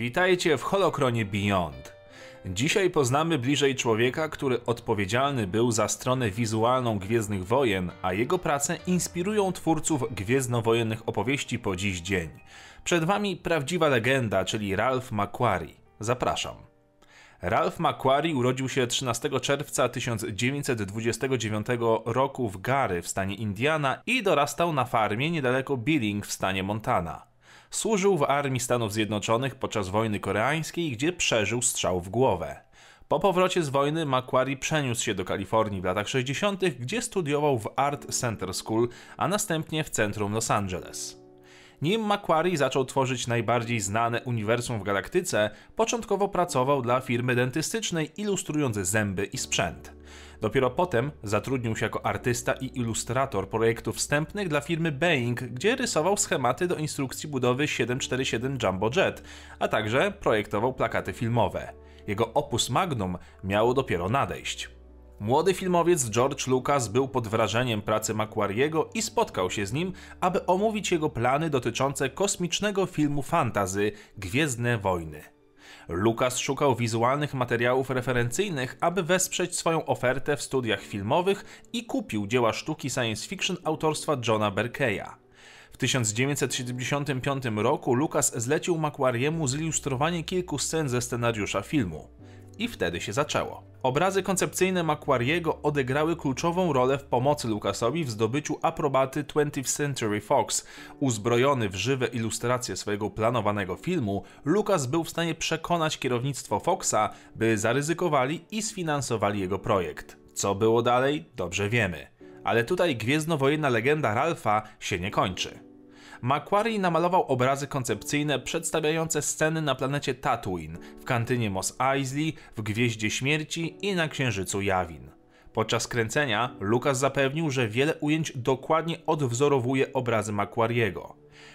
Witajcie w Holokronie Beyond. Dzisiaj poznamy bliżej człowieka, który odpowiedzialny był za stronę wizualną Gwiezdnych Wojen, a jego prace inspirują twórców gwiezdnowojennych opowieści po dziś dzień. Przed wami prawdziwa legenda, czyli Ralph McQuarrie. Zapraszam. Ralph McQuarrie urodził się 13 czerwca 1929 roku w Gary w stanie Indiana i dorastał na farmie niedaleko Billing w stanie Montana. Służył w armii Stanów Zjednoczonych podczas wojny koreańskiej, gdzie przeżył strzał w głowę. Po powrocie z wojny Macquarie przeniósł się do Kalifornii w latach 60., gdzie studiował w Art Center School, a następnie w centrum Los Angeles. Nim Macquarie zaczął tworzyć najbardziej znane uniwersum w galaktyce, początkowo pracował dla firmy dentystycznej, ilustrując zęby i sprzęt. Dopiero potem zatrudnił się jako artysta i ilustrator projektów wstępnych dla firmy Boeing, gdzie rysował schematy do instrukcji budowy 747 Jumbo Jet, a także projektował plakaty filmowe. Jego opus magnum miało dopiero nadejść. Młody filmowiec George Lucas był pod wrażeniem pracy Macquariego i spotkał się z nim, aby omówić jego plany dotyczące kosmicznego filmu fantazy Gwiezdne Wojny. Lucas szukał wizualnych materiałów referencyjnych, aby wesprzeć swoją ofertę w studiach filmowych i kupił dzieła sztuki science fiction autorstwa Johna Berkeya. W 1975 roku Lucas zlecił Macquariemu zilustrowanie kilku scen ze scenariusza filmu. I wtedy się zaczęło. Obrazy koncepcyjne Macquariego odegrały kluczową rolę w pomocy Lucasowi w zdobyciu aprobaty 20th Century Fox. Uzbrojony w żywe ilustracje swojego planowanego filmu, Lucas był w stanie przekonać kierownictwo Foxa, by zaryzykowali i sfinansowali jego projekt. Co było dalej, dobrze wiemy. Ale tutaj gwiezdnowojenna legenda Ralpha się nie kończy. Macquarie namalował obrazy koncepcyjne przedstawiające sceny na planecie Tatooine, w kantynie Mos Eisley, w Gwieździe Śmierci i na Księżycu Jawin. Podczas kręcenia Lucas zapewnił, że wiele ujęć dokładnie odwzorowuje obrazy Macquariego.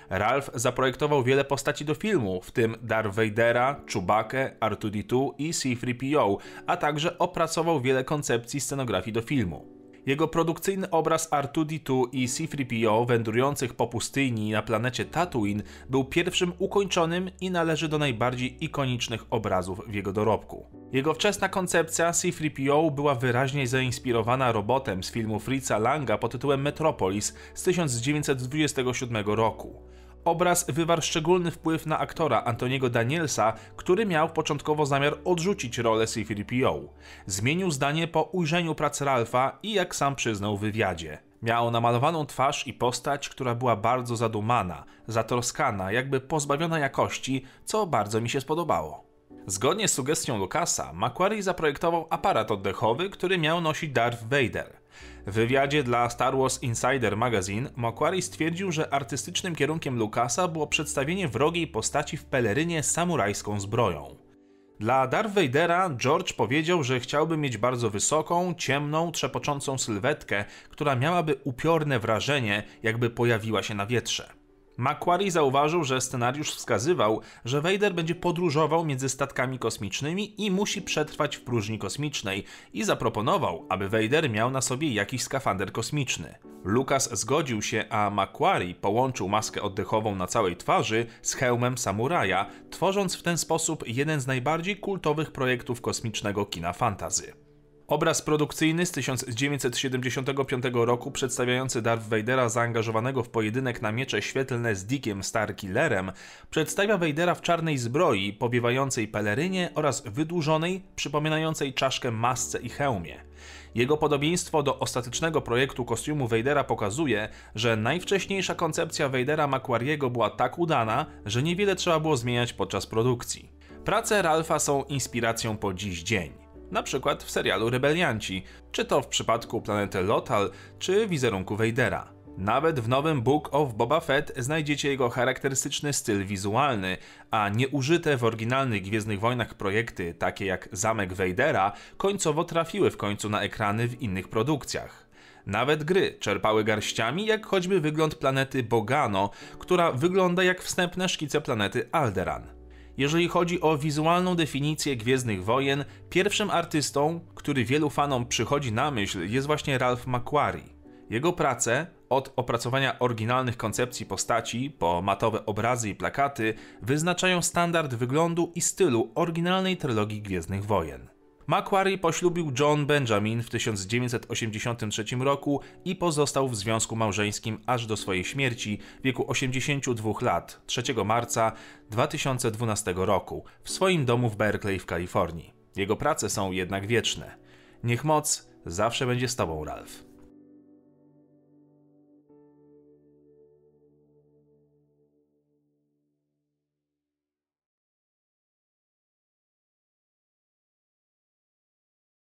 Ralph zaprojektował wiele postaci do filmu, w tym Darth Vadera, Chewbacca, R2-D2 i C-3PO, a także opracował wiele koncepcji scenografii do filmu. Jego produkcyjny obraz R2-D2 i C-3PO wędrujących po pustyni na planecie Tatooine był pierwszym ukończonym i należy do najbardziej ikonicznych obrazów w jego dorobku. Jego wczesna koncepcja C-3PO była wyraźnie zainspirowana robotem z filmu Fritza Langa pod tytułem Metropolis z 1927 roku. Obraz wywarł szczególny wpływ na aktora Antoniego Danielsa, który miał początkowo zamiar odrzucić rolę C-3PO. Zmienił zdanie po ujrzeniu pracy Ralpha i jak sam przyznał w wywiadzie. Miał namalowaną twarz i postać, która była bardzo zadumana, zatroskana, jakby pozbawiona jakości, co bardzo mi się spodobało. Zgodnie z sugestią Lucasa, Macquarie zaprojektował aparat oddechowy, który miał nosić Darth Vader. W wywiadzie dla Star Wars Insider Magazine Macquarie stwierdził, że artystycznym kierunkiem Lucasa było przedstawienie wrogiej postaci w pelerynie z samurajską zbroją. Dla Darth Vadera George powiedział, że chciałby mieć bardzo wysoką, ciemną, trzepoczącą sylwetkę, która miałaby upiorne wrażenie, jakby pojawiła się na wietrze. Macquarie zauważył, że scenariusz wskazywał, że Vader będzie podróżował między statkami kosmicznymi i musi przetrwać w próżni kosmicznej i zaproponował, aby Vader miał na sobie jakiś skafander kosmiczny. Lucas zgodził się, a Macquarie połączył maskę oddechową na całej twarzy z hełmem samuraja, tworząc w ten sposób jeden z najbardziej kultowych projektów kosmicznego kina fantazy. Obraz produkcyjny z 1975 roku przedstawiający Darth Vadera zaangażowanego w pojedynek na miecze świetlne z Dickiem Starkillerem przedstawia Vadera w czarnej zbroi, powiewającej pelerynie oraz wydłużonej, przypominającej czaszkę masce i hełmie. Jego podobieństwo do ostatecznego projektu kostiumu Vadera pokazuje, że najwcześniejsza koncepcja Vadera Macquariego była tak udana, że niewiele trzeba było zmieniać podczas produkcji. Prace Ralpha są inspiracją po dziś dzień na przykład w serialu Rebelianci, czy to w przypadku planety Lothal, czy wizerunku Vadera. Nawet w nowym Book of Boba Fett znajdziecie jego charakterystyczny styl wizualny, a nieużyte w oryginalnych Gwiezdnych Wojnach projekty, takie jak Zamek Vadera, końcowo trafiły w końcu na ekrany w innych produkcjach. Nawet gry czerpały garściami, jak choćby wygląd planety Bogano, która wygląda jak wstępne szkice planety Alderan. Jeżeli chodzi o wizualną definicję Gwiezdnych Wojen, pierwszym artystą, który wielu fanom przychodzi na myśl, jest właśnie Ralph McQuarrie. Jego prace Od opracowania oryginalnych koncepcji postaci po matowe obrazy i plakaty wyznaczają standard wyglądu i stylu oryginalnej trylogii Gwiezdnych Wojen. Macquarie poślubił John Benjamin w 1983 roku i pozostał w związku małżeńskim aż do swojej śmierci w wieku 82 lat 3 marca 2012 roku w swoim domu w Berkeley w Kalifornii. Jego prace są jednak wieczne. Niech moc zawsze będzie z Tobą, Ralph.